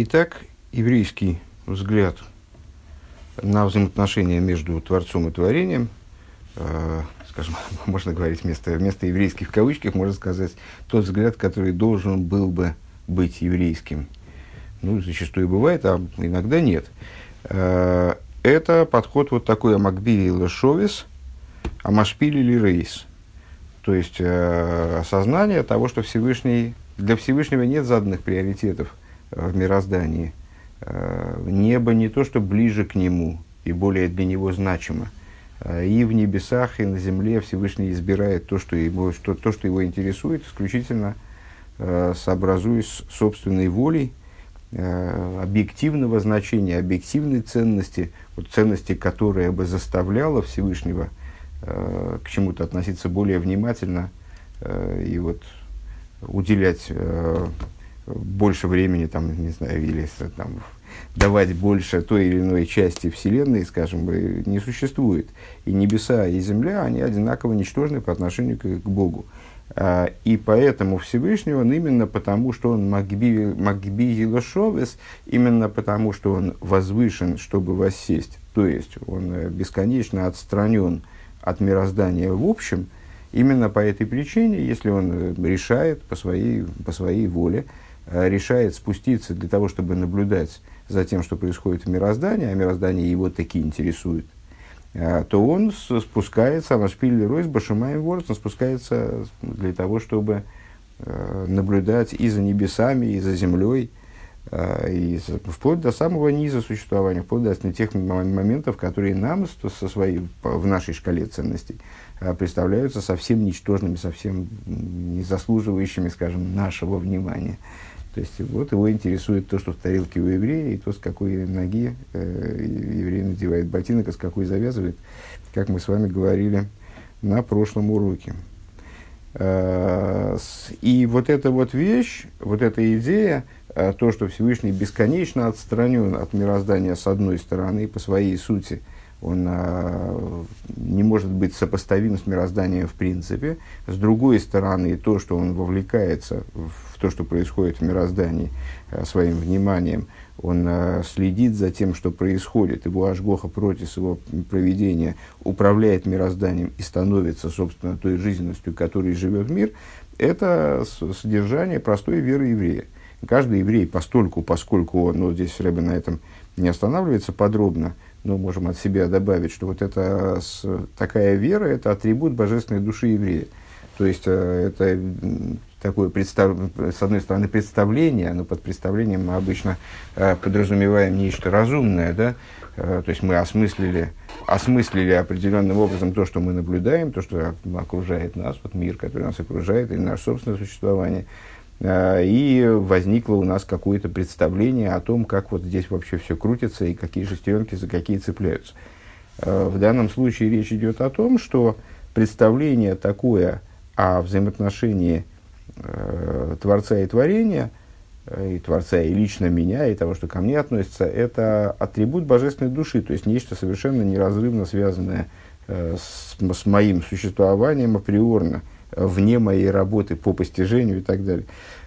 Итак, еврейский взгляд на взаимоотношения между Творцом и Творением, э, скажем, можно говорить вместо, вместо еврейских в кавычках, можно сказать, тот взгляд, который должен был бы быть еврейским. Ну, зачастую бывает, а иногда нет. Э, это подход вот такой Амакбили Лешовис, Амашпили или Рейс. То есть э, осознание того, что Всевышний, для Всевышнего нет заданных приоритетов в мироздании. Э, небо не то, что ближе к нему и более для него значимо. Э, и в небесах, и на земле Всевышний избирает то, что его, что, то, что его интересует, исключительно э, сообразуясь собственной волей, объективного значения, объективной ценности, вот ценности, которая бы заставляла Всевышнего к чему-то относиться более внимательно и вот уделять больше времени, там, не знаю, или там, давать больше той или иной части Вселенной, скажем, не существует. И небеса, и земля, они одинаково ничтожны по отношению к, к Богу. А, и поэтому Всевышний он именно потому, что он Магби, Магби Елошовес, именно потому, что он возвышен, чтобы воссесть, то есть он э, бесконечно отстранен от мироздания в общем, именно по этой причине, если он э, решает по своей, по своей воле, решает спуститься для того, чтобы наблюдать за тем, что происходит в мироздании, а мироздание его таки интересует, э, то он спускается, на шпиль Ройс Башимаем Ворс, он спускается для того, чтобы э, наблюдать и за небесами, и за землей, и вплоть до самого низа существования, вплоть до тех моментов, которые нам со своей, в нашей шкале ценностей представляются совсем ничтожными, совсем не заслуживающими, скажем, нашего внимания. То есть вот его интересует то, что в тарелке у еврея, и то, с какой ноги э, еврей надевает ботинок, а с какой завязывает, как мы с вами говорили на прошлом уроке. Э, и вот эта вот вещь, вот эта идея, э, то, что Всевышний бесконечно отстранен от мироздания с одной стороны по своей сути – он а, не может быть сопоставим с мирозданием в принципе. С другой стороны, то, что он вовлекается в то, что происходит в мироздании а, своим вниманием, он а, следит за тем, что происходит, его ажгоха против его проведения управляет мирозданием и становится, собственно, той жизненностью, которой живет мир, это содержание простой веры еврея. Каждый еврей, постольку, поскольку он, ну, здесь Рэбе на этом не останавливается подробно, ну, можем от себя добавить, что вот это, с, такая вера – это атрибут божественной души еврея. То есть, э, это такое, представ, с одной стороны, представление, но под представлением мы обычно э, подразумеваем нечто разумное, да, э, то есть мы осмыслили, осмыслили определенным образом то, что мы наблюдаем, то, что окружает нас, вот мир, который нас окружает, или наше собственное существование – Э, и возникло у нас какое-то представление о том, как вот здесь вообще все крутится и какие шестеренки за какие цепляются. Э, в данном случае речь идет о том, что представление такое о взаимоотношении э, Творца и Творения, и Творца и лично меня, и того, что ко мне относится, это атрибут божественной души, то есть нечто совершенно неразрывно связанное с, с моим существованием априорно – вне моей работы по постижению и так далее.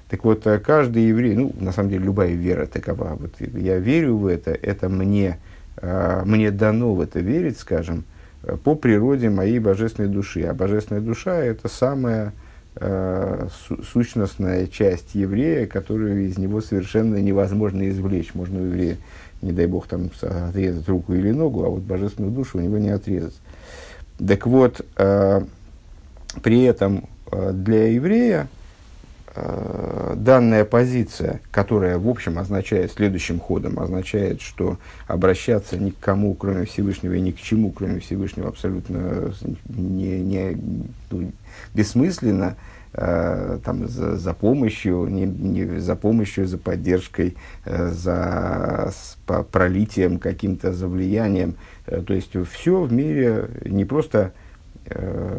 Так вот, э, каждый еврей, ну, на самом деле, любая вера такова. Вот я верю в это, это мне, э, мне дано в это верить, скажем, э, по природе моей божественной души. А божественная душа – это самая э, сущностная часть еврея, которую из него совершенно невозможно извлечь. Можно у еврея, не дай бог, там, отрезать руку или ногу, а вот божественную душу у него не отрезать. Так вот, э, при этом э, для еврея э, данная позиция, которая в общем означает следующим ходом, означает, что обращаться ни к кому, кроме Всевышнего, и ни к чему, кроме Всевышнего, абсолютно не, не, ну, бессмысленно, э, там, за, за помощью, не, не за помощью, за поддержкой, э, за с, по, пролитием каким-то, за влиянием. Э, то есть все в мире не просто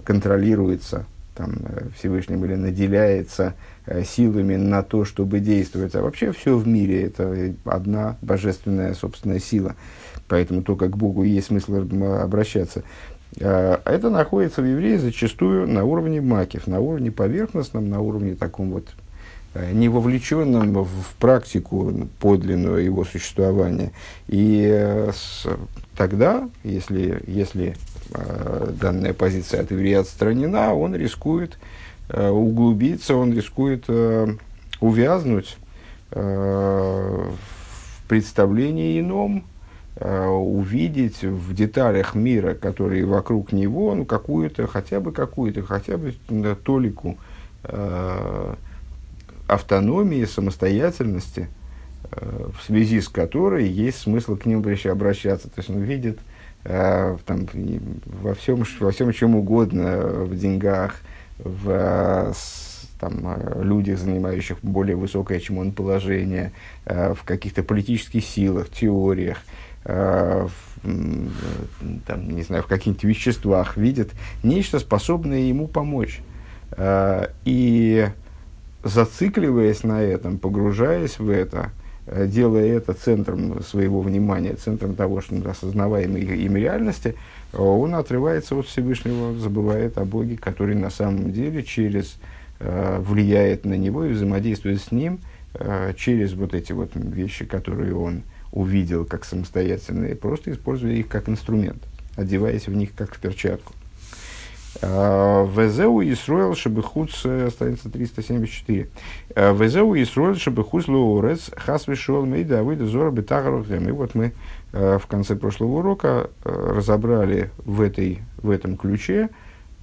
контролируется там, Всевышним или наделяется силами на то, чтобы действовать. А вообще все в мире это одна божественная собственная сила. Поэтому только к Богу есть смысл обращаться. А это находится в евреи зачастую на уровне макив, на уровне поверхностном, на уровне таком вот не вовлеченным в практику подлинного его существования. И с, тогда, если, если данная позиция от еврея отстранена, он рискует углубиться, он рискует увязнуть в представлении ином, Э, увидеть в деталях мира, которые вокруг него, ну, какую-то, хотя бы какую-то, хотя бы толику э, автономии, самостоятельности, э, в связи с которой есть смысл к ним обращаться. То есть он видит э, там, во, всем, во всем чем угодно, в деньгах, в там, э, людях, занимающих более высокое, чем он, положение, э, в каких-то политических силах, теориях, Э, там, не знаю, в каких-нибудь веществах, видит нечто, способное ему помочь. Э, и зацикливаясь на этом, погружаясь в это, э, делая это центром своего внимания, центром того, что осознаваемой им реальности, он отрывается от Всевышнего, забывает о Боге, который на самом деле через влияет на него и взаимодействует с ним через вот эти вот вещи, которые он увидел как самостоятельные, просто используя их как инструмент, одеваясь в них как в перчатку. А, Везеу Исруэл Шабихуц, страница 374. А, Везеу Исруэл Шабихуц Лоурец Хасвишол Мейда Выйда Зора Бетагарухем. И вот мы а, в конце прошлого урока разобрали в, этой, в этом ключе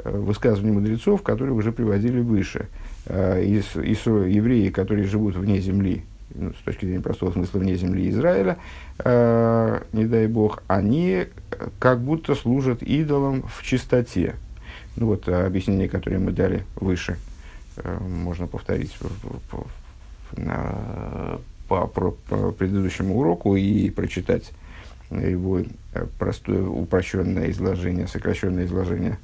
высказывания мудрецов, которые уже приводили выше. Из, из, евреи, которые живут вне земли, ну, с точки зрения простого смысла вне земли Израиля, э, не дай бог, они как будто служат идолам в чистоте. Ну вот э, объяснение, которое мы дали выше, э, можно повторить по, по, на, по, по, по предыдущему уроку и прочитать его э, простое упрощенное изложение, сокращенное изложение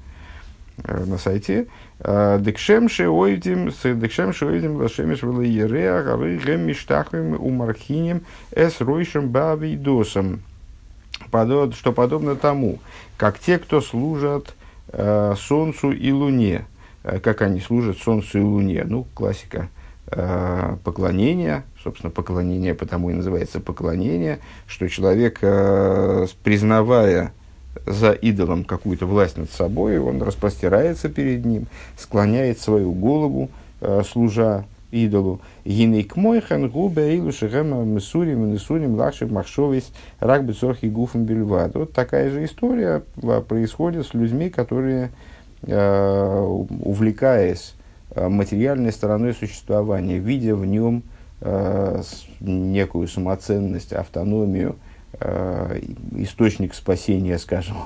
на сайте. Э, декшем шеоидим, декшем шеоидим лашемиш влиереа, гары гем миштахвим умархиним эс ройшем бавидосом. Что подобно тому, как те, кто служат э, Солнцу и Луне, э, как они служат Солнцу и Луне. Ну, классика э, поклонения, собственно, поклонение потому и называется поклонение, что человек, э, признавая за идолом какую-то власть над собой, он распростирается перед ним, склоняет свою голову, э, служа идолу. Гинейк мой губе илу шехема месурим несурим лакшев махшовис рак бецорх и гуфом бельвад. Вот такая же история э, происходит с людьми, которые, э, увлекаясь материальной стороной существования, видя в нем некую самоценность, автономию, источник спасения, скажем,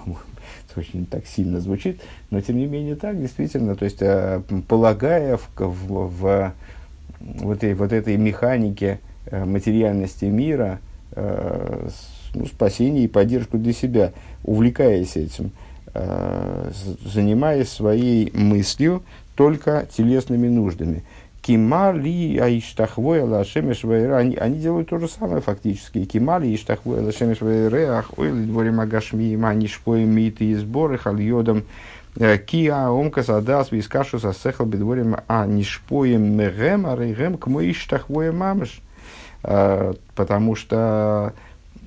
очень так сильно звучит, но тем не менее так, действительно, то есть э, полагая в, в, в вот, этой, вот этой механике э, материальности мира э, ну, спасение и поддержку для себя, увлекаясь этим, э, занимаясь своей мыслью только телесными нуждами – Кимали аиштахвой лашемеш они, они делают то же самое фактически. Кимали аиштахвой лашемеш вейреах ой дворе магашми они шпоем миты и сборы хальодом э, Киа омка садас вискашу сасехал бедворем а не шпоем мегем а рейгем к мой иштахвой мамыш. Э, потому что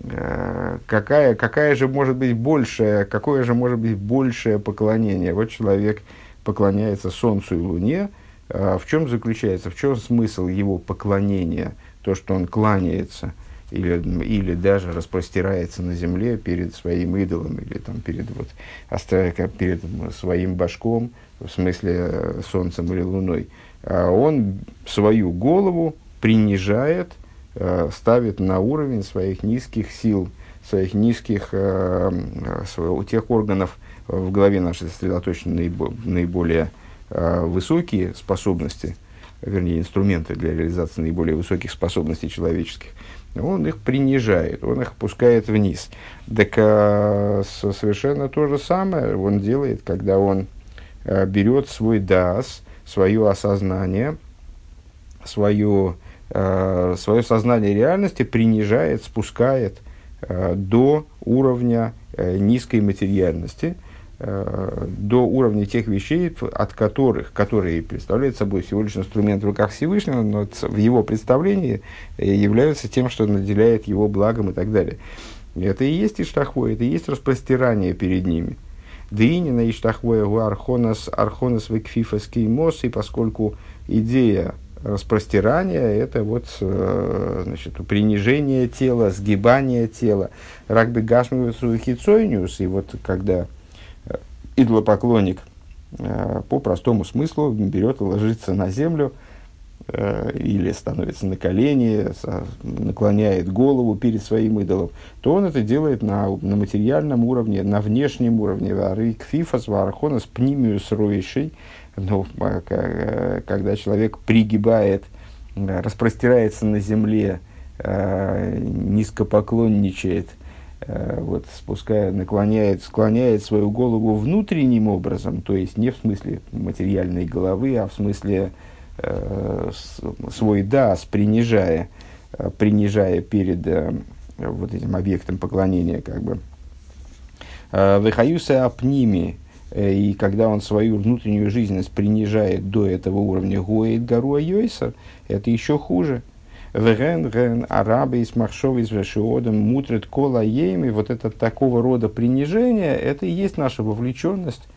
э, какая, какая же может быть большее, какое же может быть большее поклонение? Вот человек поклоняется Солнцу и Луне, в чем заключается, в чем смысл его поклонения, то, что он кланяется или, или даже распростирается на земле перед своим идолом или там, перед, вот, перед своим башком, в смысле э, солнцем или луной, а он свою голову принижает, э, ставит на уровень своих низких сил, своих низких, э, своих, тех органов в голове нашей сосредоточены наиболее высокие способности, вернее, инструменты для реализации наиболее высоких способностей человеческих, он их принижает, он их опускает вниз. Так а, совершенно то же самое он делает, когда он а, берет свой дас, свое осознание, свое, свое сознание реальности принижает, спускает до уровня низкой материальности – э, до уровня тех вещей, от которых, которые представляют собой всего лишь инструмент в руках Всевышнего, но в его представлении являются тем, что наделяет его благом и так далее. Это и есть Иштахвой, это и есть распростирание перед ними. Дынина Иштахвоя Архонас Архонас Векфифас Кеймос, и поскольку идея распростирания – это вот, э, значит, принижение тела, сгибание тела. Рагби Гашмивацу Хицойниус, и вот когда э, идолопоклонник э, по простому смыслу берет и ложится на землю – Э, или становится на колени, наклоняет голову перед своим идолом, то он это делает на, на материальном уровне, на внешнем уровне. Рик фифас вархонас пнимиус ройший, ну, э, когда человек пригибает, распростирается на земле, низко поклонничает, вот, спуская, наклоняет, склоняет свою голову внутренним образом, то есть не в смысле материальной головы, а в смысле Э, свой дас, принижая, э, принижая перед э, вот этим объектом поклонения, как бы. Вехаюса апними, и когда он свою внутреннюю жизненность принижает до этого уровня гоет гору Йойса, это еще хуже. Веген, ген, арабы из махшовы из вешиодом, мутрит кола ейми, вот это такого рода принижение, это и есть наша вовлеченность,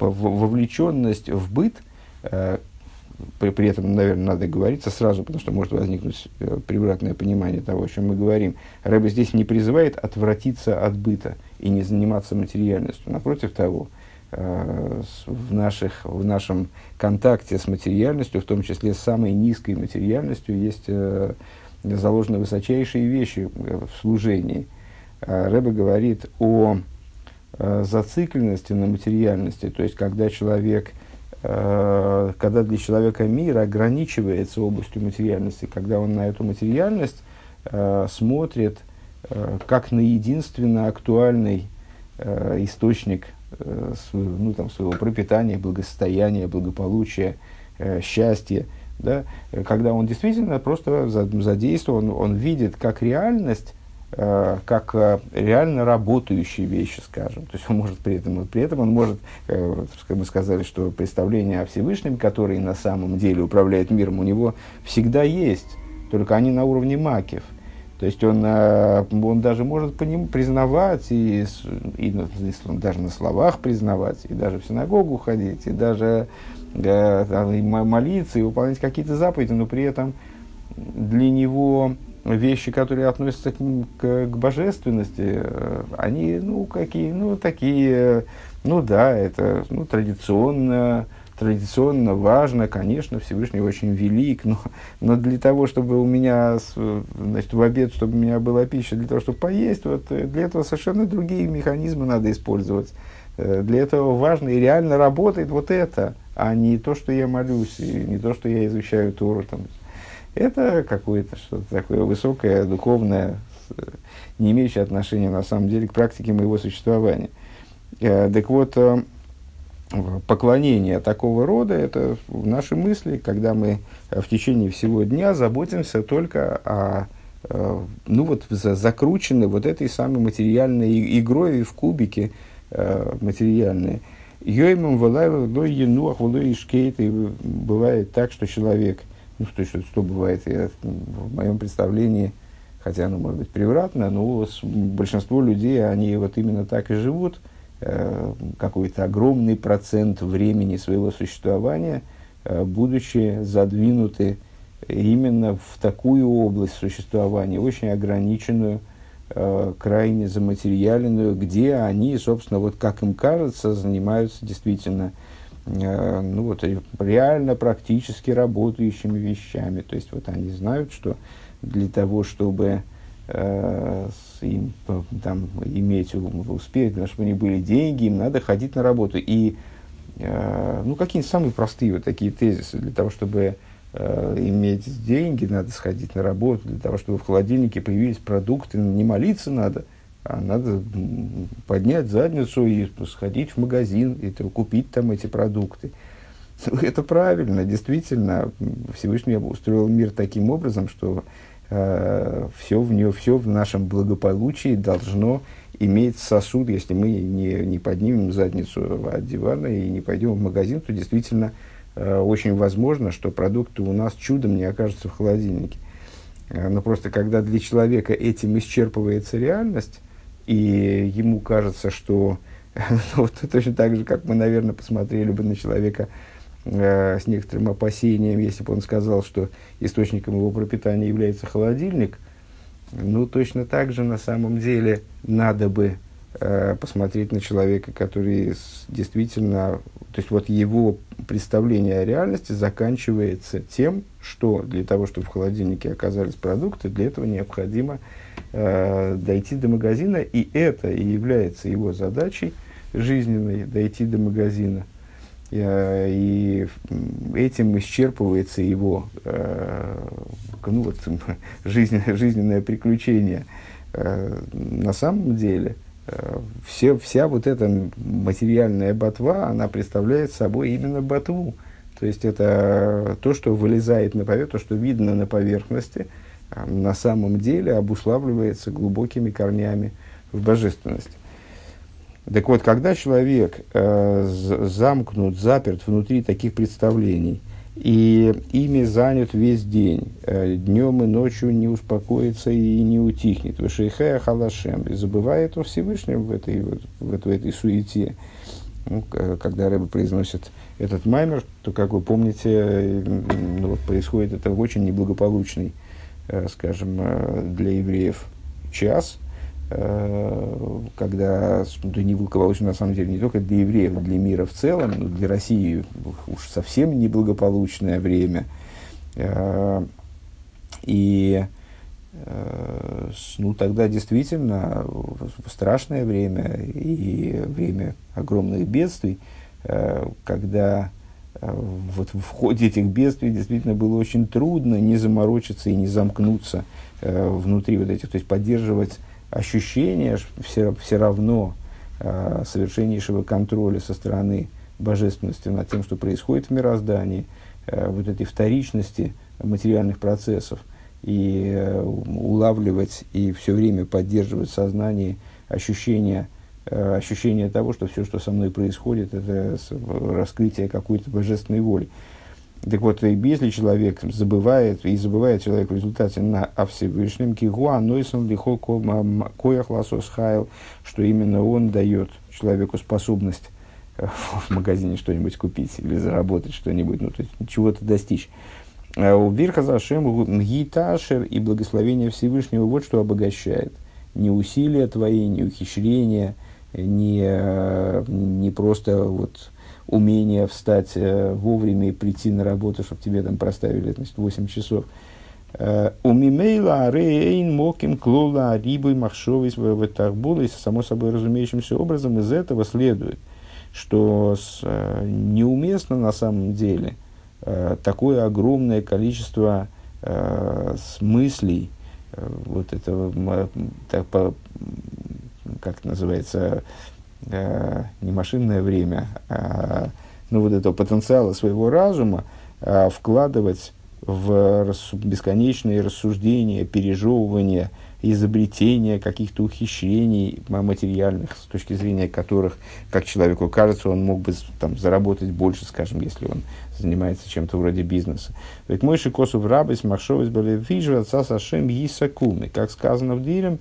вовлеченность в быт – Э, при, при этом, наверное, надо говориться сразу, потому что может возникнуть э, превратное понимание того, о чем мы говорим. Рэба здесь не призывает отвратиться от быта и не заниматься материальностью. Напротив того, э, в, наших, в нашем контакте с материальностью, в том числе с самой низкой материальностью, есть заложены высочайшие вещи в служении. Рэба говорит о зацикленности на материальности, то есть когда человек – Э, когда для человека мир ограничивается областью материальности, когда он на эту материальность э, смотрит э, как на единственно актуальный э, источник э, ну, там, своего пропитания, благосостояния, благополучия, э, счастья, да, когда он действительно просто задействован, он видит как реальность Э, как э, реально работающие вещи, скажем. То есть он может при этом, при этом он может, э, как мы сказали, что представление о Всевышнем, который на самом деле управляет миром, у него всегда есть, только они на уровне макев. То есть он, он даже может по ним признавать, и, и, даже на словах признавать, и даже в синагогу ходить, и даже и молиться, и выполнять какие-то заповеди, но при этом для него вещи, которые относятся к, к, к божественности, э, они, ну, какие, ну, такие, ну, да, это, ну, традиционно, традиционно важно, конечно, Всевышний очень велик, но, но для того, чтобы у меня, значит, в обед, чтобы у меня была пища, для того, чтобы поесть, вот, э, для этого совершенно другие механизмы надо использовать. Э, для этого важно и реально работает вот это, а не то, что я молюсь, и не то, что я изучаю Тору, там, это какое-то что-то такое высокое, духовное, не имеющее отношения на самом деле к практике моего существования. Э, так вот, поклонение такого рода – это наши мысли, когда мы в течение всего дня заботимся только о э, ну вот закручены вот этой самой материальной игрой в кубике материальные. Йоймом вылавил до енуах, вылой ишкейт, и бывает так, что человек – ну, что, что, что бывает, я, в моем представлении, хотя оно может быть превратно, но большинство людей, они вот именно так и живут, э, какой-то огромный процент времени своего существования, э, будучи задвинуты именно в такую область существования, очень ограниченную, э, крайне заматериальную, где они, собственно, вот как им кажется, занимаются действительно Э, ну, вот, реально практически работающими вещами. То есть вот они знают, что для того, чтобы э, им, там, иметь успех, для того, чтобы они были деньги, им надо ходить на работу. И э, ну, какие-нибудь самые простые вот такие тезисы. Для того, чтобы э, иметь деньги, надо сходить на работу. Для того, чтобы в холодильнике появились продукты, не молиться надо – а надо поднять задницу и сходить в магазин и купить там эти продукты. Это правильно, действительно. Всевышний устроил мир таким образом, что э, все в нее, все в нашем благополучии должно иметь сосуд, если мы не, не поднимем задницу от дивана и не пойдем в магазин, то действительно э, очень возможно, что продукты у нас чудом не окажутся в холодильнике. Э, но просто когда для человека этим исчерпывается реальность, и ему кажется, что ну, вот точно так же, как мы, наверное, посмотрели бы на человека с некоторым опасением, если бы он сказал, что источником его пропитания является холодильник, ну, точно так же на самом деле надо бы э, посмотреть на человека, который действительно, то есть вот его представление о реальности заканчивается тем, что для того, чтобы в холодильнике оказались продукты, для этого необходимо э, дойти до магазина, и это и является его задачей жизненной, дойти до магазина. Э, и этим исчерпывается его э, ну, вот, жизнь, жизненное приключение. Э, на самом деле, все, вся вот эта материальная ботва, она представляет собой именно ботву. То есть это то, что вылезает на поверхность, то, что видно на поверхности, на самом деле обуславливается глубокими корнями в божественности. Так вот, когда человек э, замкнут, заперт внутри таких представлений, и ими занят весь день, э, днем и ночью не успокоится и не утихнет, вышейхая халашем, и забывает о Всевышнем в этой, в, в, в этой суете. Ну, когда Рэба произносит этот маймер, то, как вы помните, э, ну, вот происходит это в очень неблагополучный, э, скажем, э, для евреев час – Э, когда, да не благополучно на самом деле не только для евреев, для мира в целом, но для России уж совсем неблагополучное время. Э, и э, ну, тогда действительно страшное время и время огромных бедствий, когда вот в ходе этих бедствий действительно было очень трудно не заморочиться и не замкнуться внутри вот этих, то есть поддерживать ощущение все, все равно э, совершеннейшего контроля со стороны божественности над тем, что происходит в мироздании, э, вот этой вторичности материальных процессов, и э, улавливать и все время поддерживать в сознании ощущение, э, ощущение того, что все, что со мной происходит, это раскрытие какой-то божественной воли. Так вот, если человек забывает, и забывает человек в результате на о Всевышнем, кигуа нойсон лихо коях ласос хайл, что именно он дает человеку способность э, в магазине что-нибудь купить или заработать что-нибудь, ну, то есть чего-то достичь. А у Вирха Зашем гиташер и благословение Всевышнего вот что обогащает. Не усилия твои, не ухищрения, не, э, не просто вот умение встать э, вовремя и прийти на работу, чтобы тебе там проставили значит, 8 часов. Э, у мимейла рейн моким клола рибой махшовой и само собой разумеющимся образом из этого следует, что э, неуместно на самом деле э, такое огромное количество э, смыслей, э, вот по, как это называется, э, не машинное время, а ну, вот этого потенциала своего разума э, вкладывать в рас, бесконечные рассуждения, пережевывания, изобретения каких-то ухищрений материальных, с точки зрения которых, как человеку кажется, он мог бы там, заработать больше, скажем, если он занимается чем-то вроде бизнеса. Ведь мой шикосов рабис маршовис были фижу отца сашем гисакуны. Как сказано в Дилем,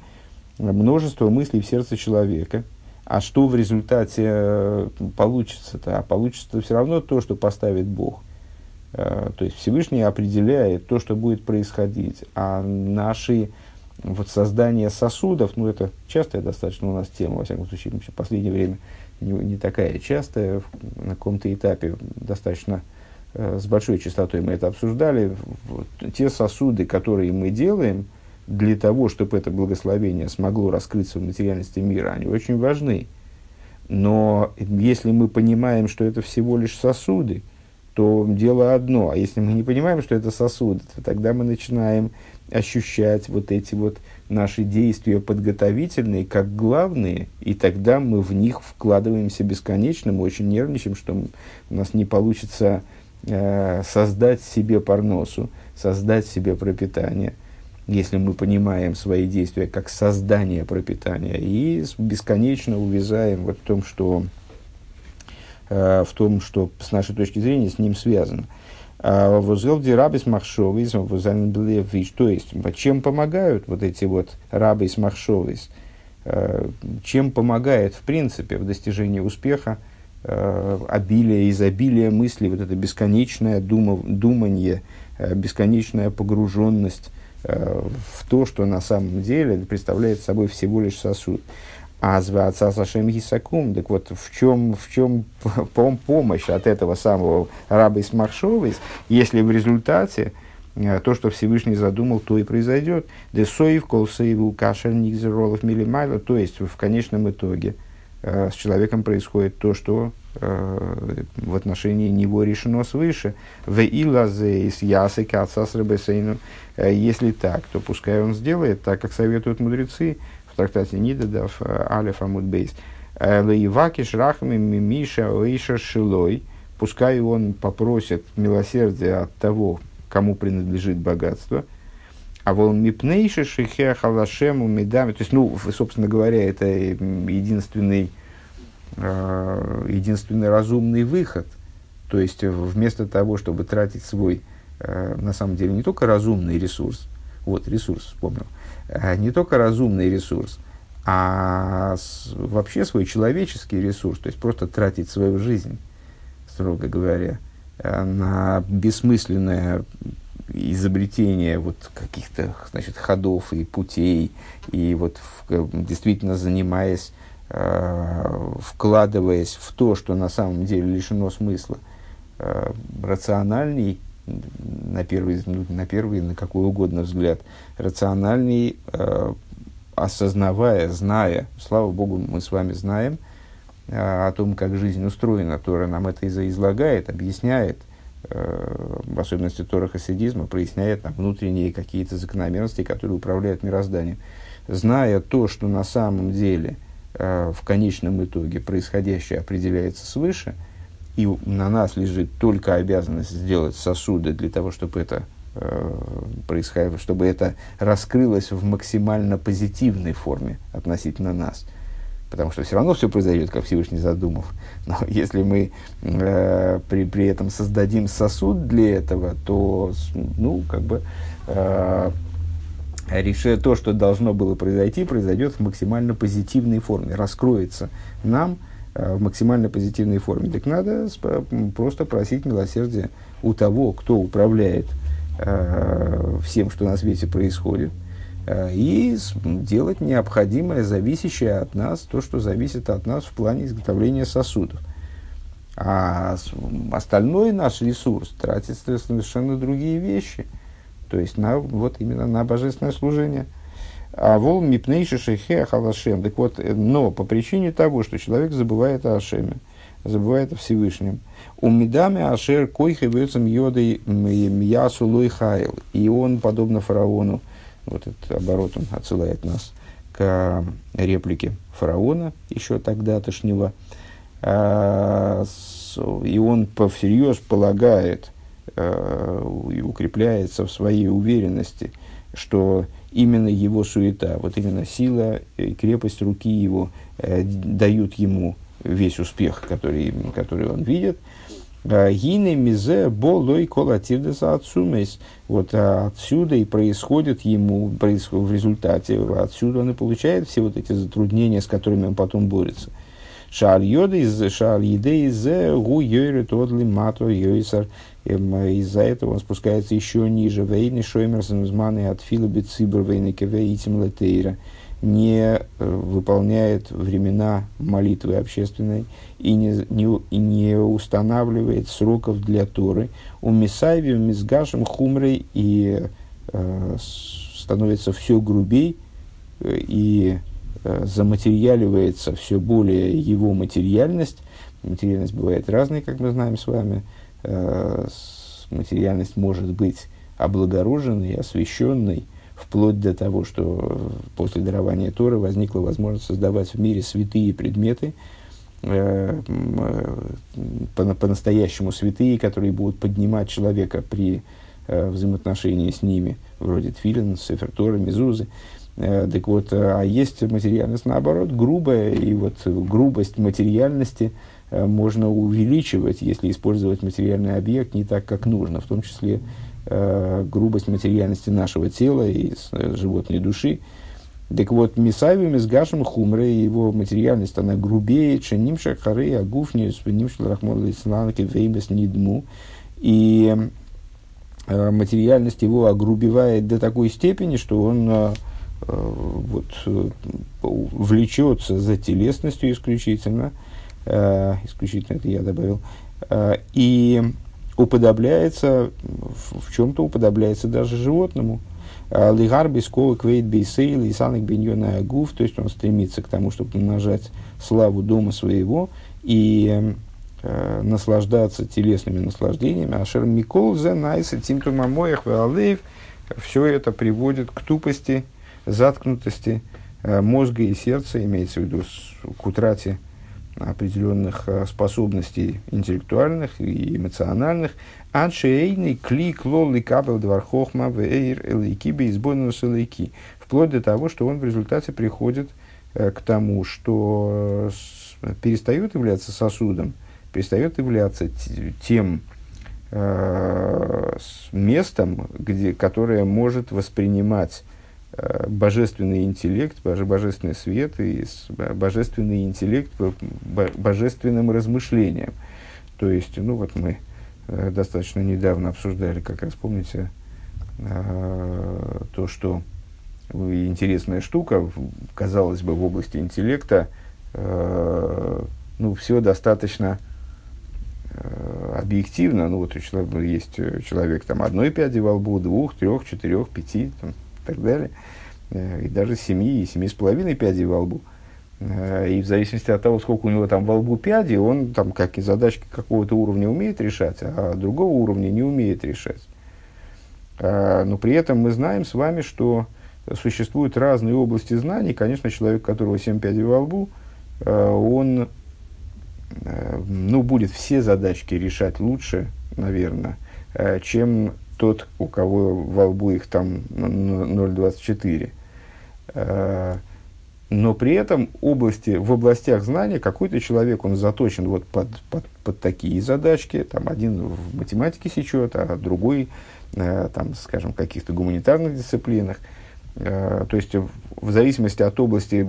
множество мыслей в сердце человека – а что в результате э, получится-то? А получится все равно то, что поставит Бог. Э, то есть Всевышний определяет то, что будет происходить. А наши вот создание сосудов, ну это частая достаточно у нас тема, во всяком случае, в последнее время не, не такая частая, на каком-то этапе достаточно э, с большой частотой мы это обсуждали. Вот, те сосуды, которые мы делаем, для того, чтобы это благословение смогло раскрыться в материальности мира, они очень важны. Но если мы понимаем, что это всего лишь сосуды, то дело одно. А если мы не понимаем, что это сосуды, то тогда мы начинаем ощущать вот эти вот наши действия подготовительные как главные, и тогда мы в них вкладываемся бесконечно, мы очень нервничаем, что у нас не получится э, создать себе парносу, создать себе пропитание – если мы понимаем свои действия как создание пропитания, и бесконечно увязаем вот в том, что, э, в том, что с нашей точки зрения с ним связано. А Возел дирабис махшовис, то есть, чем помогают вот эти вот рабис махшовис, э, чем помогает в принципе в достижении успеха э, обилие, изобилие мыслей, вот это бесконечное думав, думание, бесконечная погруженность в то, что на самом деле представляет собой всего лишь сосуд. А зваться Сашем Гисакум, так вот, в чем, в чем помощь от этого самого раба Исмаршовис, если в результате э, то, что Всевышний задумал, то и произойдет. Десоев, колсоеву, кашер, нигзеролов, милимайла, то есть в конечном итоге э, с человеком происходит то, что э, в отношении него решено свыше. В илазе из ясы кацас Если так, то пускай он сделает так, как советуют мудрецы, в трактате Нидадов э, Алиф Амуд Бейс. Э, Лаиваки шрахами мимиша оиша шилой. Пускай он попросит милосердия от того, кому принадлежит богатство. А вол мипнейши шихе халашему медами. То есть, ну, собственно говоря, это единственный, э, единственный разумный выход. То есть, вместо того, чтобы тратить свой, на самом деле, не только разумный ресурс, вот, ресурс, вспомнил, Э, не только разумный ресурс, а вообще свой человеческий ресурс, то есть просто тратить свою жизнь, строго говоря, э, на бессмысленное изобретение вот каких-то значит, ходов и путей, и вот в, действительно занимаясь, э, вкладываясь в то, что на самом деле лишено смысла, э, рациональней на первый, ну, на первый, на какой угодно взгляд, рациональней, э, осознавая, зная, слава Богу, мы с вами знаем э, о том, как жизнь устроена. Тора нам это излагает, объясняет, э, особенности Тора хасидизма, проясняет нам внутренние какие-то закономерности, которые управляют мирозданием. Зная то, что на самом деле э, в конечном итоге происходящее определяется свыше – и на нас лежит только обязанность сделать сосуды для того, чтобы это э, происходило, чтобы это раскрылось в максимально позитивной форме относительно нас. Потому что все равно все произойдет, как Всевышний задумал. Но если мы э, при, при этом создадим сосуд для этого, то, ну, как бы, э, решая то, что должно было произойти, произойдет в максимально позитивной форме, раскроется нам – Э, в максимально позитивной форме. Так надо просто просить милосердия у того, кто управляет э, всем, что на свете происходит, и делать необходимое, зависящее от нас, то, что зависит от нас в плане изготовления сосудов. А остальной наш ресурс тратится совершенно другие вещи, то есть на, вот именно на божественное служение – а вол мипнейши шейхе халашем. Так вот, э, но по причине того, что человек забывает о Ашеме, забывает о Всевышнем. У медами ашер койхи вецам йодой мьясу лой хайл. И он, подобно фараону, вот этот оборот он отсылает нас к реплике фараона, еще тогда-тошнего, а, и он всерьез полагает э, и укрепляется в своей уверенности, что именно его суета, вот именно сила и крепость руки его э, дают ему весь успех, который, который он видит. А, Гине мизе болой колативдеса отсумес. Вот а отсюда и происходит ему, происходит в результате, отсюда он и получает все вот эти затруднения, с которыми он потом борется. Шааль йоды из шааль еды из гу йойры тодли мато йойсар из-за этого он спускается еще ниже. Вейны шоймерсен зманы от филобит цибр вейны кевеитим летейра не э, выполняет времена молитвы общественной и не, не, не устанавливает сроков для Торы. У Мисайви, Мизгашем, Хумрой и э, становится все грубей э, и э, заматериаливается все более его материальность. Материальность бывает разной, как мы знаем с вами. Э, материальность может быть облагороженной, освященной, вплоть до того, что после дарования Торы возникла возможность создавать в мире святые предметы, э, э, по- по-настоящему святые, которые будут поднимать человека при взаимоотношения с ними, вроде Тфилин, Сефертора, Мезузы. Так вот, а есть материальность, наоборот, грубая, и вот грубость материальности можно увеличивать, если использовать материальный объект не так, как нужно, в том числе грубость материальности нашего тела и животной души, так вот, Мисави Мизгашем Хумры, его материальность, она грубее, чем Нимша Хары, Агуфни, Нимша Рахмон Лисланки, Веймес Нидму. И э, материальность его огрубевает до такой степени, что он э, э вот, э, влечется за телесностью исключительно, э, исключительно это я добавил, э, и уподобляется, в, чем-то уподобляется даже животному – להרבות כבוד ביתו ותענוג הגוף, то есть он стремится к тому, чтобы умножать славу дома своего и э, наслаждаться телесными наслаждениями. אשר מכל זה נעשה טמטום המוח. Все это приводит к тупости, заткнутости э, мозга и сердца, имеется в виду к утрате определенных э, способностей интеллектуальных и эмоциональных, Аншейный клик лол и кабел двархохма вейр элейки бейсбонус элейки. Вплоть до того, что он в результате приходит э, к тому, что э, перестает являться сосудом, перестает являться тем местом, где, которое может воспринимать божественный интеллект, боже, божественный свет и божественный интеллект божественным размышлением. То есть, ну вот мы Э, достаточно недавно обсуждали, как раз помните, э, то, что интересная штука, казалось бы, в области интеллекта, э, ну, все достаточно объективно, ну, вот у человека есть человек там одной пяди во лбу, двух, трех, четырех, пяти, там, так далее, и даже семи и семи с половиной пядей во лбу. Э, и в зависимости от того, сколько у него там во лбу пяди, он там как и задачки какого-то уровня умеет решать, а другого уровня не умеет решать. Э, но при этом мы знаем с вами, что существуют разные области знаний. Конечно, человек, у которого 7 пядей во лбу, э, он ну, будет все задачки решать лучше, наверное, чем тот, у кого во лбу их там 0,24 но при этом области, в областях знания какой-то человек, он заточен вот под, под, под такие задачки, там один в математике сечет, а другой, э, там, скажем, в каких-то гуманитарных дисциплинах. Э, то есть, в зависимости от области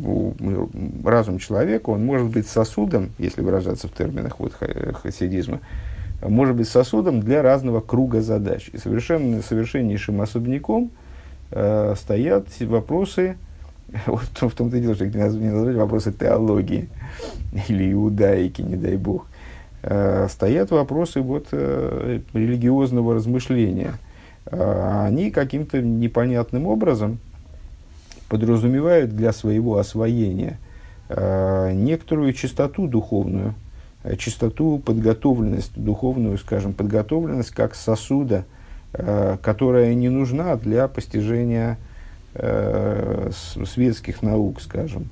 разум человека, он может быть сосудом, если выражаться в терминах вот, хасидизма, может быть сосудом для разного круга задач. И совершенно, совершеннейшим особняком э, стоят вопросы, Вот в том-то и дело, что не назвать вопросы теологии или иудаики, не дай бог. Э, стоят вопросы вот, э, религиозного размышления. Э, они каким-то непонятным образом подразумевают для своего освоения некоторую чистоту духовную, чистоту, подготовленность духовную, скажем, подготовленность как сосуда, которая не нужна для постижения э, светских наук, скажем.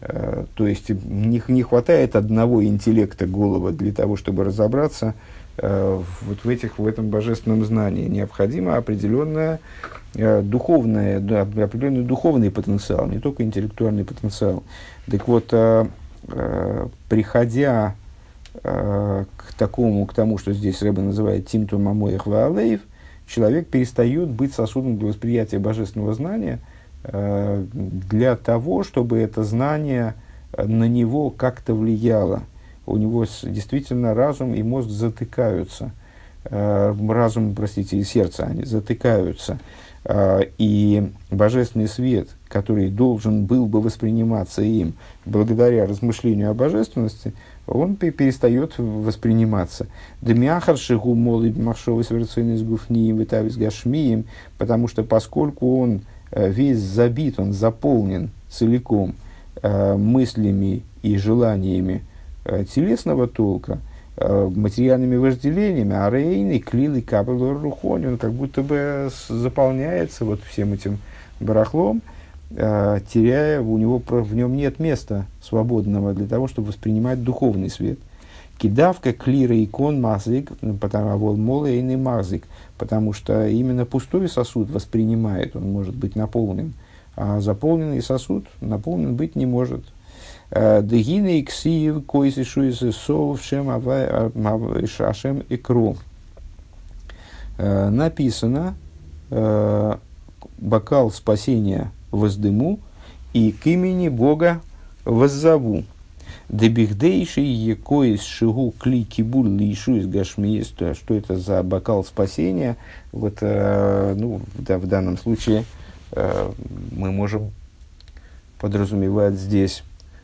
Э, то есть не, не хватает одного интеллекта голова для того, чтобы разобраться э, вот в, этих, в этом божественном знании. Необходимо определенное э, духовное, да, определенный духовный потенциал, не только интеллектуальный потенциал. Так вот, э, э, приходя э, к такому, к тому, что здесь Рэба называет Тимту Мамоях Ваалеев, человек перестает быть сосудом для восприятия божественного знания э, для того, чтобы это знание на него как-то влияло. У него действительно разум и мозг затыкаются. Э, разум, простите, и сердце, они затыкаются. И божественный свет, который должен был бы восприниматься им благодаря размышлению о божественности, он перестает восприниматься. Дмяхар шигу молит маршовый совершенный с гуфнием витавис гашмием, потому что поскольку он э, весь забит, он заполнен целиком э, мыслями и желаниями э, телесного толка, материальными вожделениями, а рейный, клилы, капель, рухони, он как будто бы заполняется вот всем этим барахлом, э, теряя, у него в нем нет места свободного для того, чтобы воспринимать духовный свет. Кидавка клира икон мазик, потому вол молы и не потому что именно пустой сосуд воспринимает, он может быть наполнен, а заполненный сосуд наполнен быть не может. Э, Дегины иксиев койси шуисы сов шем ашем икру. Э, написано э, бокал спасения воздыму и к имени Бога воззову. Дебихдейший екоис шигу кли кибуль лишу из гашмиес, что это за бокал спасения, вот, э, ну, да, в данном случае э, мы можем подразумевать здесь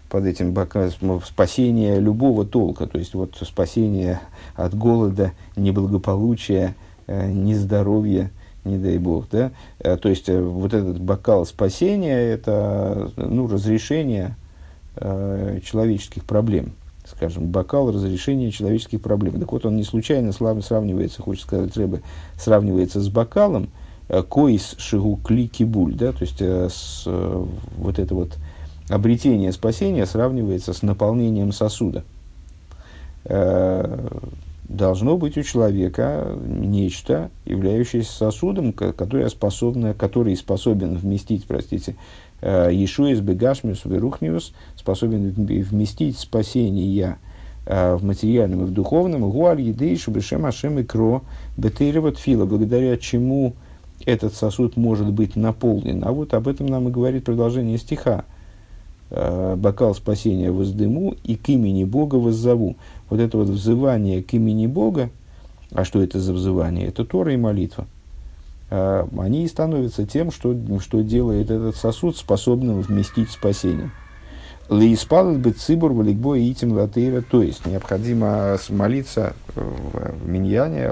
под этим бокалом спасение любого толка, то есть вот спасение от голода, неблагополучия, э, нездоровья, не дай бог, да, э, то есть э, вот этот бокал спасения, это, ну, разрешение э, человеческих проблем, скажем, бокал разрешения человеческих проблем. Так вот, он не случайно слав, сравнивается, хочет сказать, Рэбе, сравнивается с бокалом, э, коис шигу кли кибуль, да, то есть э, с, э, вот это вот обретение спасения сравнивается с наполнением сосуда. Э, должно быть у человека нечто, являющееся сосудом, которое способно, который способен вместить, простите, э, Иешуис Бегашмиус Верухниус, способен вместить спасение э, в материальном и в духовном, Гуаль Едей Шубешем Ашем и Кро Бетейрева Тфила, благодаря чему этот сосуд может быть наполнен. А вот об этом нам и говорит продолжение стиха. Э, бокал спасения воздыму и к имени Бога воззову. Вот это вот взывание к имени Бога, а что это за взывание? Это Тора и молитва. Э, они становятся тем, что, что делает этот сосуд способным вместить спасение. Лейспалат бы цибур валикбо и итим латейра. То есть, необходимо молиться в миньяне,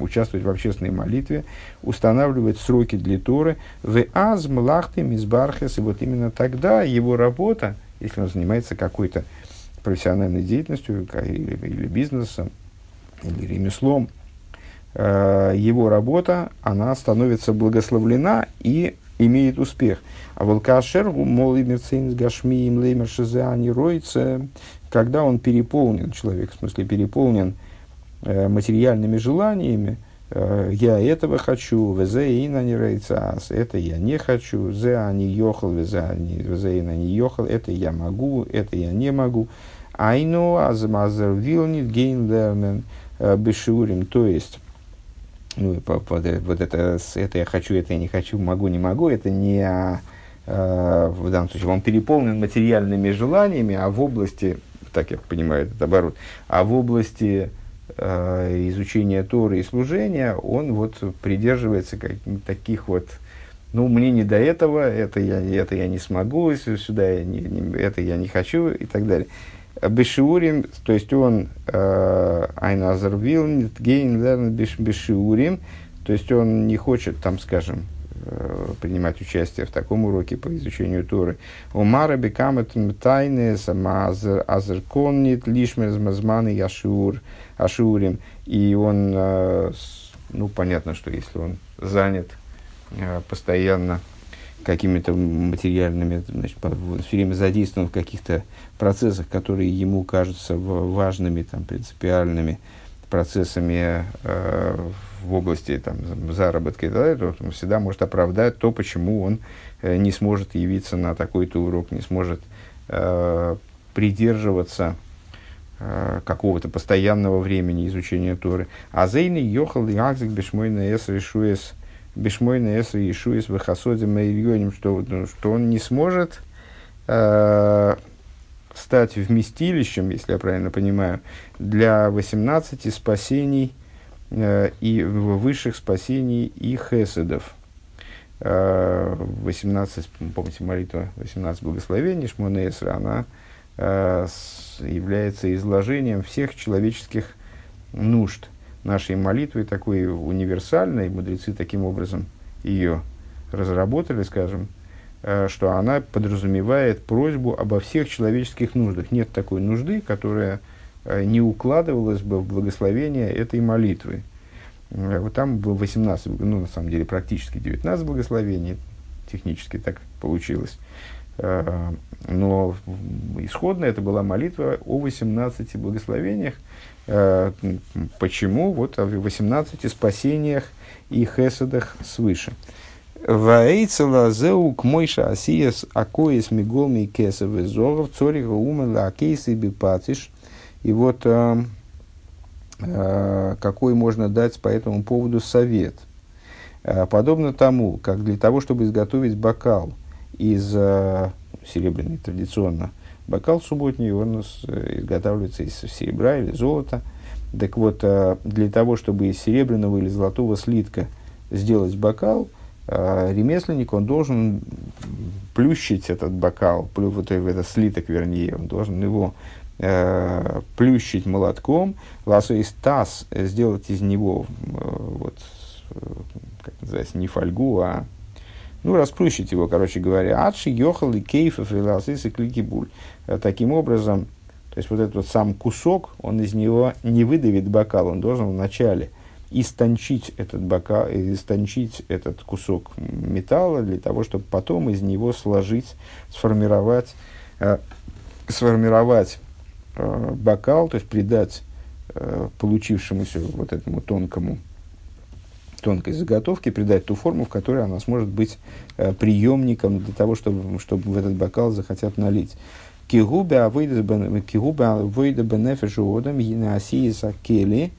участвовать в общественной молитве, устанавливать сроки для Торы. В аз млахты мизбархес. И вот именно тогда его работа, если он занимается какой-то профессиональной деятельностью или, или бизнесом, или ремеслом, э, его работа, она становится благословлена и имеет успех. А волкашер, мол, мерцейнс гашми им леймер шизеани роица, когда он переполнен, человек, в смысле, переполнен э, материальными желаниями, э, я этого хочу, везе ина не рейцас, это я не хочу, зе они йохал, везе ина не йохал, это я могу, это я не могу. Айну азмазер вилнит гейн лернен э, бешурим, то есть ну, по, по, вот это, это я хочу, это я не хочу, могу, не могу, это не э, в данном случае он переполнен материальными желаниями, а в области, так я понимаю этот оборот, а в области э, изучения Торы и служения он вот придерживается как, таких вот, ну, мне не до этого, это я, это я не смогу, сюда я не, не, это я не хочу и так далее. Бешиурим, то есть он э, Айназарвил, Гейн Лерн Бешиурим, то есть он не хочет там, скажем, э, принимать участие в таком уроке по изучению Торы. Умара бекамет тайны азерконнит лишмер мазманы яшур ашурим. И он, э, ну, понятно, что если он занят постоянно какими-то материальными, значит, все время задействован в каких-то процессах, которые ему кажутся важными, там, принципиальными процессами э, в области там, заработка и так далее, то он всегда может оправдать то, почему он э, не сможет явиться на такой-то урок, не сможет э, придерживаться э, какого-то постоянного времени изучения Торы. А зейни йохал и акзик бешмойна эс решуес Бешмойна Эсра Ишуис Вахасоде Маильоним, что, что он не сможет э, стать вместилищем, если я правильно понимаю, для 18 спасений э, и высших спасений и хеседов. Э, 18, помните, молитва 18 благословений Шмона Эсра, она э, является изложением всех человеческих нужд – нашей молитвы такой универсальной, мудрецы таким образом ее разработали, скажем, э, что она подразумевает просьбу обо всех человеческих нуждах. Нет такой нужды, которая э, не укладывалась бы в благословение этой молитвы. Э, вот там было 18, ну, на самом деле, практически 19 благословений, технически так получилось. Э, но исходно это была молитва о 18 благословениях. Э, почему? Вот о 18 спасениях и хесадах свыше. Ваэйцела к мойша асиес акоис миголми кесов зоров цорига умела акейсы бипатиш. И вот э, какой можно дать по этому поводу совет. Подобно тому, как для того, чтобы изготовить бокал из э, серебряный традиционно, бокал субботний, он э, изготавливается из серебра или золота. Так вот, э, для того, чтобы из серебряного или золотого слитка сделать бокал, э, ремесленник, он должен плющить этот бокал, вот этот слиток, вернее, он должен его э, плющить молотком, ласо из таз сделать из него, вот, как называется, не фольгу, а ну, расплющить его, короче говоря, адши, йохал и кейфов, и ласыс, и кликибуль. Таким образом, то есть вот этот вот сам кусок, он из него не выдавит бокал, он должен вначале истончить этот бокал, истончить этот кусок металла для того, чтобы потом из него сложить, сформировать, э, сформировать э, бокал, то есть придать э, получившемуся вот этому тонкому тонкой заготовки, придать ту форму, в которой она сможет быть э, приемником для того, чтобы, чтобы в этот бокал захотят налить. Кигуба выйда бенефишу одам асииса кели.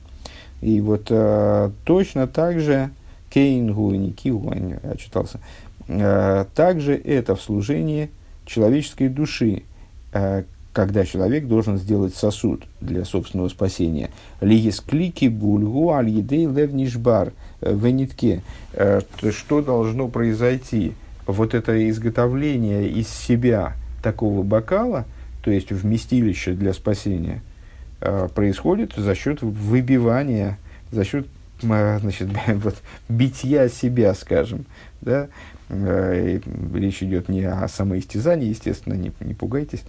И вот э, точно так же кейнгу, не кигу, я читался, э, также это в служении человеческой души, э, когда человек должен сделать сосуд для собственного спасения. Лигис клики бульгу аль едей нишбар в нитке. Э, что должно произойти? Вот это изготовление из себя – такого бокала, то есть вместилища для спасения, э, происходит за счет выбивания, за счет э, значит, вот, битья себя, скажем. Да? Э, речь идет не о самоистязании, естественно, не, не пугайтесь.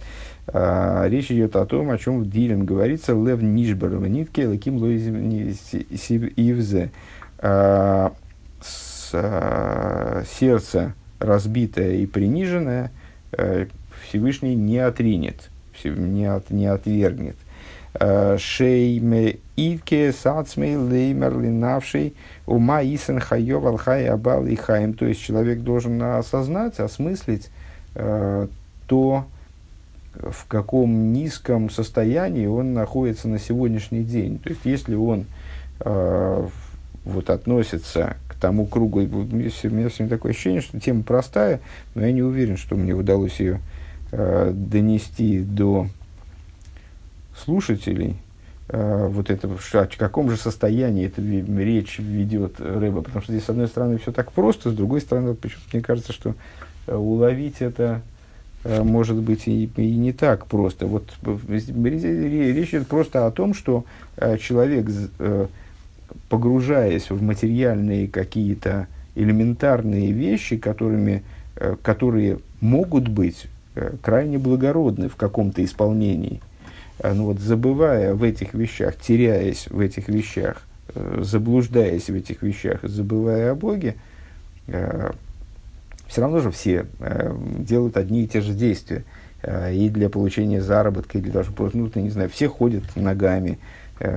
А речь идет о том, о чем в Дилем говорится, лев нишбар нитке лаким ивзе. А, сердце разбитое и приниженное, Всевышний не отринет, не, от, не отвергнет. Э, Шейме итке сацмей леймер линавший ума исен хайов алхай абал и хаим. То есть человек должен осознать, осмыслить э, то, в каком низком состоянии он находится на сегодняшний день. То есть если он э, вот относится к тому кругу, у меня сегодня такое ощущение, что тема простая, но я не уверен, что мне удалось ее э, донести до слушателей э, вот это, в каком же состоянии эта речь ведет рыба. Потому что здесь, с одной стороны, все так просто, с другой стороны, почему-то мне кажется, что э, уловить это э, может быть и, и не так просто. Вот речь идет просто о том, что э, человек, э, погружаясь в материальные какие-то элементарные вещи, которыми, э, которые могут быть Э, крайне благородны в каком-то исполнении. Э, ну вот, забывая в этих вещах, теряясь в этих вещах, заблуждаясь в этих вещах, забывая о Боге, все равно же все делают одни и те же действия. И для получения заработка, и для того, чтобы, ну, не знаю, все ходят ногами,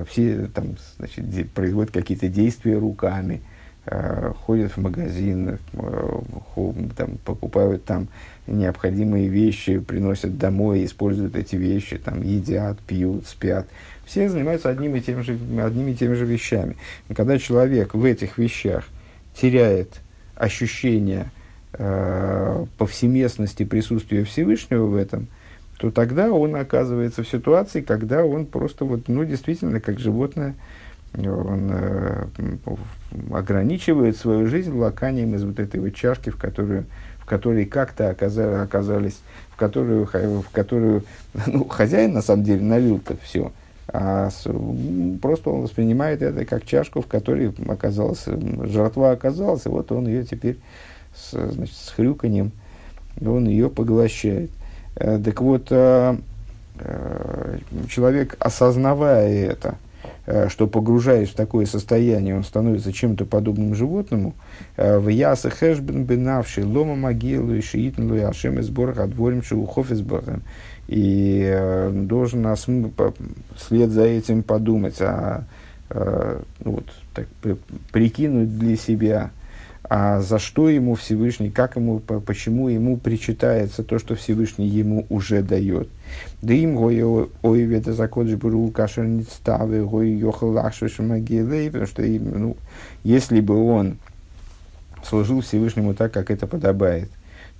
все там, значит, производят какие-то действия руками, ходят в магазин, там, покупают там необходимые вещи приносят домой, используют эти вещи, там, едят, пьют, спят. Все занимаются одними и, тем же, одними и теми же вещами. И когда человек в этих вещах теряет ощущение э, повсеместности присутствия Всевышнего в этом, то тогда он оказывается в ситуации, когда он просто, вот, ну, действительно, как животное, он э, ограничивает свою жизнь лаканием из вот этой вот чашки, в которую в которой как-то оказали, оказались, в которую, в которую ну, хозяин на самом деле налил-то все. А с, просто он воспринимает это как чашку, в которой оказалась, жертва оказалась, и вот он ее теперь с, значит, с хрюканьем, он ее поглощает. Э, так вот, э, э, человек, осознавая это, что погружаясь в такое состояние, он становится чем-то подобным животному. В яса хэшбен бенавший лома могилу и шиитн луи ашем из борха дворим шеухов из И должен нас вслед за этим подумать, а, ну, вот, так, прикинуть для себя, а за что ему Всевышний, как ему, почему ему причитается то, что Всевышний ему уже дает. Да им гой ой вета закодж буру кашер ництавы гой йохал могилей, потому что ну, если бы он служил Всевышнему так, как это подобает,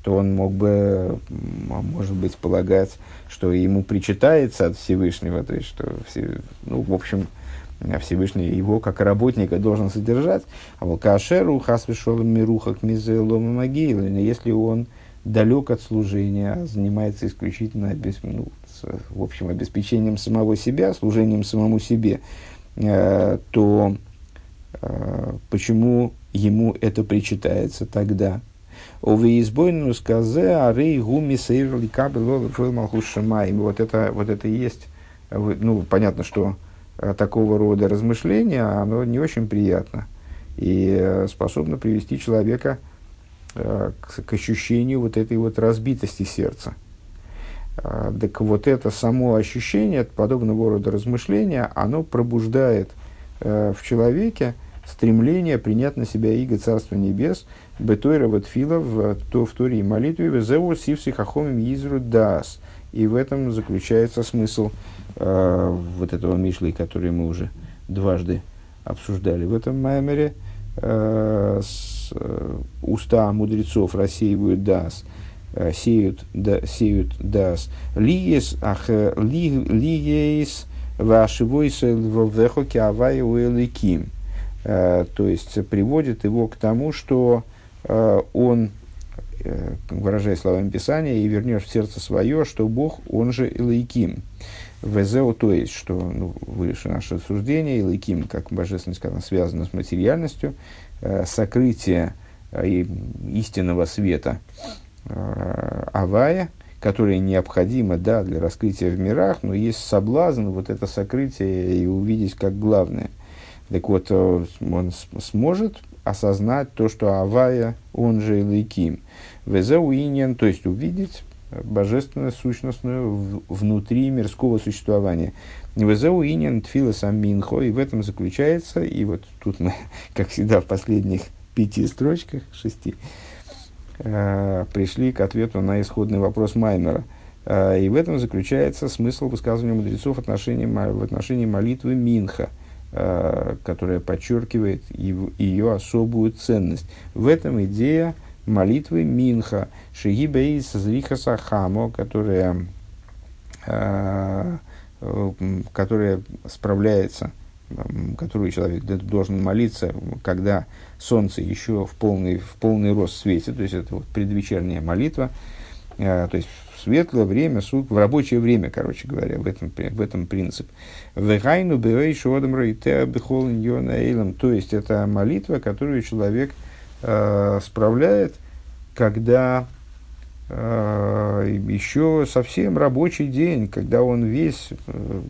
то он мог бы, может быть, полагать, что ему причитается от Всевышнего, то есть, что, все, ну, в общем, Всевышний его как работника должен содержать. А волкашеру хасвишолом мирухак мизелом могилы, если он далек от служения, занимается исключительно ну, с, в общем, обеспечением самого себя, служением самому себе, э, то э, почему ему это причитается тогда? Овеизбойну сказе арей гуми сейрли кабело Вот это, вот это и есть. Ну, понятно, что Э, такого рода размышления, оно не очень приятно и э, способно привести человека э, к, ощущению вот этой вот разбитости сердца. Так вот это само ощущение подобного рода размышления, оно пробуждает в человеке стремление принять на себя иго Царства Небес, бетойра вот фила в, в Торе и молитве, везеу сивси изру дас. И в этом заключается смысл э, вот этого Мишлы, который мы уже дважды обсуждали в этом Маймере, э, с, э, уста мудрецов рассеивают дас, э, сеют, да, сеют дас. Лиес, ах, э, ли, лиес, вашивойся вехоки авай уэликим. Э, то есть приводит его к тому, что э, он выражая словами Писания, и вернешь в сердце свое, что Бог, он же Илайким. Везеу, то есть, что ну, выше наше суждение, и лайким, как божественность, когда связано с материальностью, э, сокрытие э, истинного света э, Авая, которое необходимо да, для раскрытия в мирах, но есть соблазн вот это сокрытие и увидеть как главное. Так вот, э, он сможет осознать то, что Авая, он же Илайким. Везеу иньян, то есть увидеть божественную, сущностную внутри мирского существования. Везеу инин тфилас аминхо, и в этом заключается, и вот тут мы, как всегда, в последних пяти строчках, шести, э, пришли к ответу на исходный вопрос Маймера. Э, и в этом заключается смысл высказывания мудрецов в отношении, в отношении молитвы Минха, э, которая подчеркивает ее особую ценность. В этом идея молитвы Минха, Шигибейс Зриха Сахамо, которая, э, которая справляется, которую человек должен молиться, когда солнце еще в полный, в полный рост светит, то есть это вот предвечерняя молитва, э, то есть в светлое время, суд, в рабочее время, короче говоря, в этом, в этом принцип. То есть это молитва, которую человек э, справляет, когда э, еще совсем рабочий день, когда он весь, э,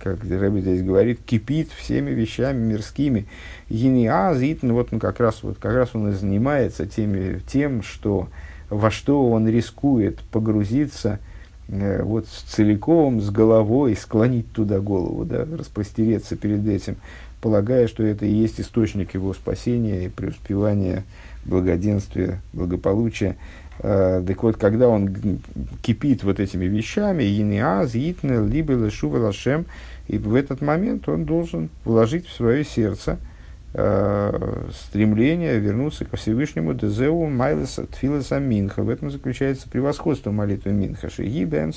как Рэбби здесь говорит, кипит всеми вещами мирскими. Гениаз, ну вот он как раз, вот как раз он и занимается теми, тем, что, во что он рискует погрузиться э, вот целиком, с головой, склонить туда голову, да, распростереться перед этим, полагая, что это и есть источник его спасения и преуспевания благоденствия, благополучия. Э, так вот, когда он кипит вот этими вещами, Иниаз, Итнел, либо Лешува Лашем, и в этот момент он должен вложить в свое сердце э, стремление вернуться ко Всевышнему Дезеу Майлеса Тфилеса Минха. В этом заключается превосходство молитвы Минха. Шиги Бен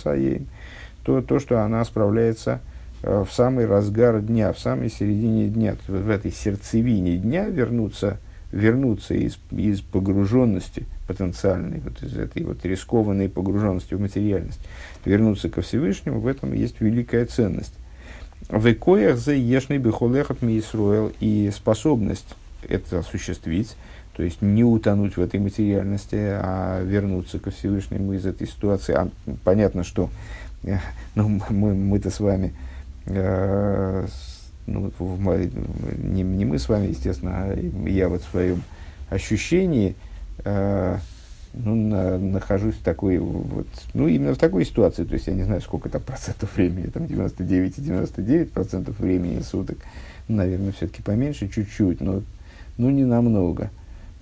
То, то, что она справляется э, в самый разгар дня, в самой середине дня, в этой сердцевине дня вернуться вернуться из, из погруженности потенциальной, вот из этой вот рискованной погруженности в материальность, вернуться ко Всевышнему, в этом есть великая ценность. В икоях за ешный бихолехат миисруэл и способность это осуществить, то есть не утонуть в этой материальности, а вернуться ко Всевышнему из этой ситуации. А, понятно, что э, ну, мы, мы-то с вами э, ну, в, не, не мы с вами, естественно, а я вот в своем ощущении э, ну, на, нахожусь в такой вот, ну, именно в такой ситуации, то есть я не знаю, сколько там процентов времени, там 99,99 процентов времени суток, наверное, все-таки поменьше чуть-чуть, но ну, не намного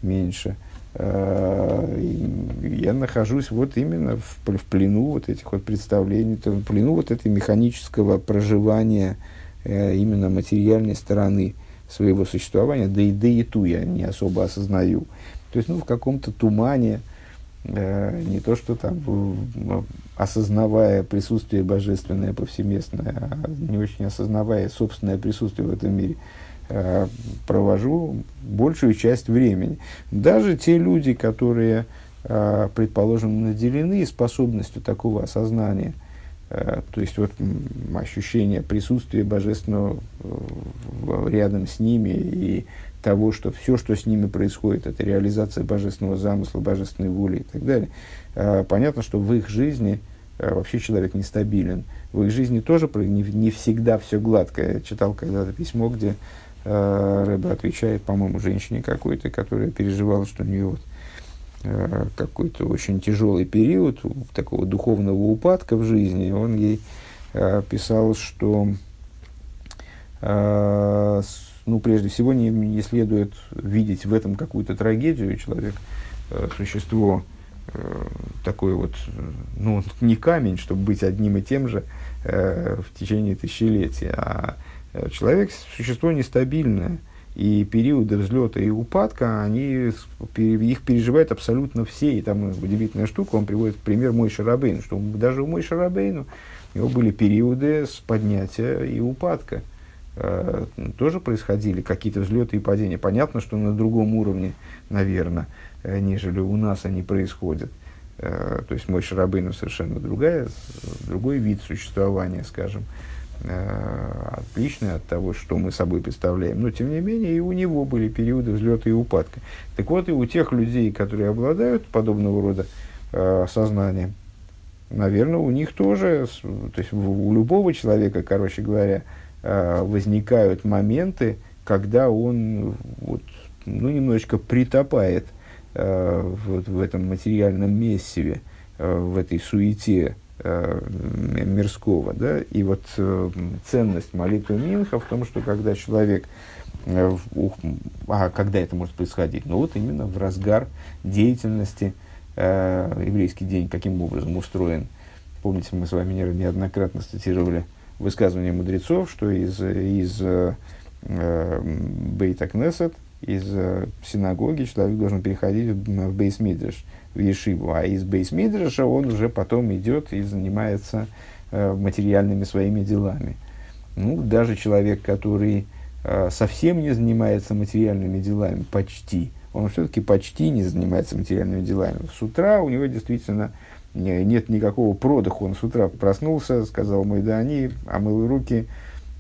меньше. Э, я нахожусь вот именно в, в плену вот этих вот представлений, в плену вот этой механического проживания э, именно материальной стороны своего существования, да и да и ту я не особо осознаю. То есть, ну, в каком-то тумане, э, не то что там, осознавая присутствие божественное повсеместное, а не очень осознавая собственное присутствие в этом мире – Э, провожу большую часть времени. Даже те люди, которые, э, предположим, наделены способностью такого осознания, э, то есть вот ощущение присутствия божественного рядом с ними и того, что все, что с ними происходит, это реализация божественного замысла, божественной воли и так далее. Понятно, что в их жизни вообще человек нестабилен. В их жизни тоже не, всегда все гладко. Я читал когда-то письмо, где э, Рэбе отвечает, по-моему, женщине какой-то, которая переживала, что у нее вот, э, какой-то очень тяжелый период такого духовного упадка в жизни. Он ей э, писал, что э, ну, прежде всего, не, не следует видеть в этом какую-то трагедию. Человек, э, существо э, такое вот, ну, не камень, чтобы быть одним и тем же э, в течение тысячелетия, а Э, человек – существо нестабильное, и периоды взлета и упадка, они, их переживают абсолютно все. И там удивительная штука, он приводит пример мой Шарабейн, что даже у мой Шарабейну у него были периоды с поднятия и упадка. Э, тоже происходили какие-то взлеты и падения. Понятно, что на другом уровне, наверное, э, нежели у нас они происходят. Э, то есть мой Шарабейну совершенно другая, другой вид существования, скажем. Э, отличное от того, что мы собой представляем. Но, тем не менее, и у него были периоды взлета и упадка. Так вот, и у тех людей, которые обладают подобного рода э, сознанием, наверное, у них тоже, то есть у любого человека, короче говоря, э, возникают моменты, когда он вот, ну, немножечко притопает э, вот в этом материальном мессиве, э, в этой суете, э, мирского. Да? И вот э, ценность молитвы Минха в том, что когда человек, э, а когда это может происходить? Ну вот именно в разгар деятельности э, еврейский день каким образом устроен. Помните, мы с вами неоднократно цитировали высказывание мудрецов, что из, из э, Бейта Кнесет, из э, синагоги человек должен переходить в, в Бейсмидриш в Ешиву, а из Бейсмидраша он уже потом идет и занимается э, материальными своими делами. Ну, даже человек, который э, совсем не занимается материальными делами, почти, он все-таки почти не занимается материальными делами. С утра у него действительно нет никакого продыха. Он с утра проснулся, сказал мой да они, омыл руки,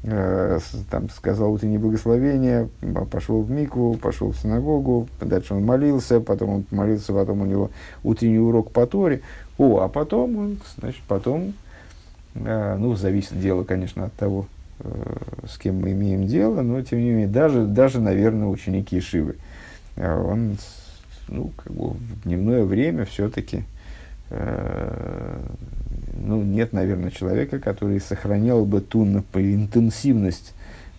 Э, там сказал утреннее благословение, пошел в микву, пошел в синагогу, дальше он молился, потом он молился, потом у него утренний урок по Торе. О, а потом он, значит, потом, э, ну, зависит дело, конечно, от того, э, с кем мы имеем дело, но, тем не менее, даже, даже наверное, ученики Шивы, он, ну, как бы в дневное время все-таки ну, нет, наверное, человека, который сохранял бы ту интенсивность,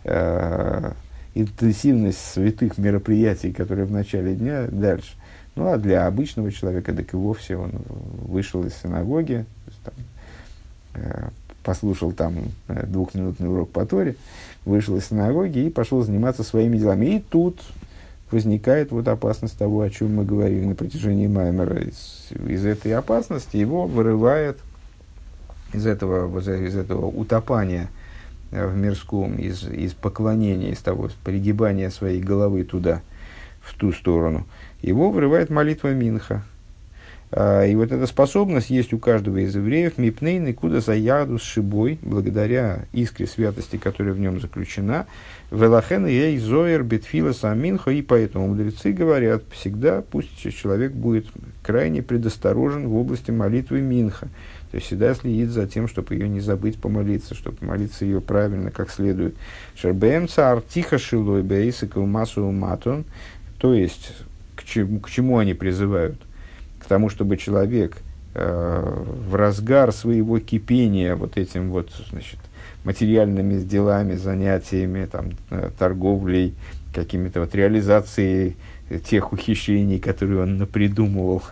э, интенсивность святых мероприятий, которые в начале дня, дальше. Ну, а для обычного человека, так и вовсе он вышел из синагоги, там, э, послушал там э, двухминутный урок по Торе, вышел из синагоги и пошел заниматься своими делами. И тут возникает вот опасность того, о чем мы говорили на протяжении Маймера. Из, из этой опасности его вырывает из этого, из этого утопания э, в мирском, из, из поклонения, из того пригибания своей головы туда, в ту сторону, его вырывает молитва Минха. А, и вот эта способность есть у каждого из евреев, мипнейны, куда за яду с шибой, благодаря искре святости, которая в нем заключена, велахен ей зоер бетфила саминхо, и поэтому мудрецы говорят, всегда пусть человек будет крайне предосторожен в области молитвы минха, то есть всегда следит за тем, чтобы ее не забыть помолиться, чтобы молиться ее правильно, как следует. Шербеем цар тихо шилой массу матон, то есть к чему, к чему они призывают – к тому, чтобы человек э, в разгар своего кипения вот этим вот, значит, материальными делами, занятиями, там, э, торговлей, какими-то вот реализацией тех ухищрений, которые он напридумывал,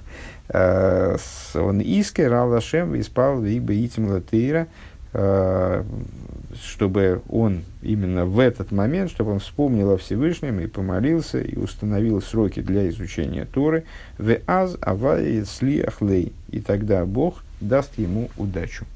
э, он иске ралашем испал вибе итим латейра, чтобы он именно в этот момент, чтобы он вспомнил о Всевышнем и помолился, и установил сроки для изучения Торы, в аз авай сли ахлей, и тогда Бог даст ему удачу.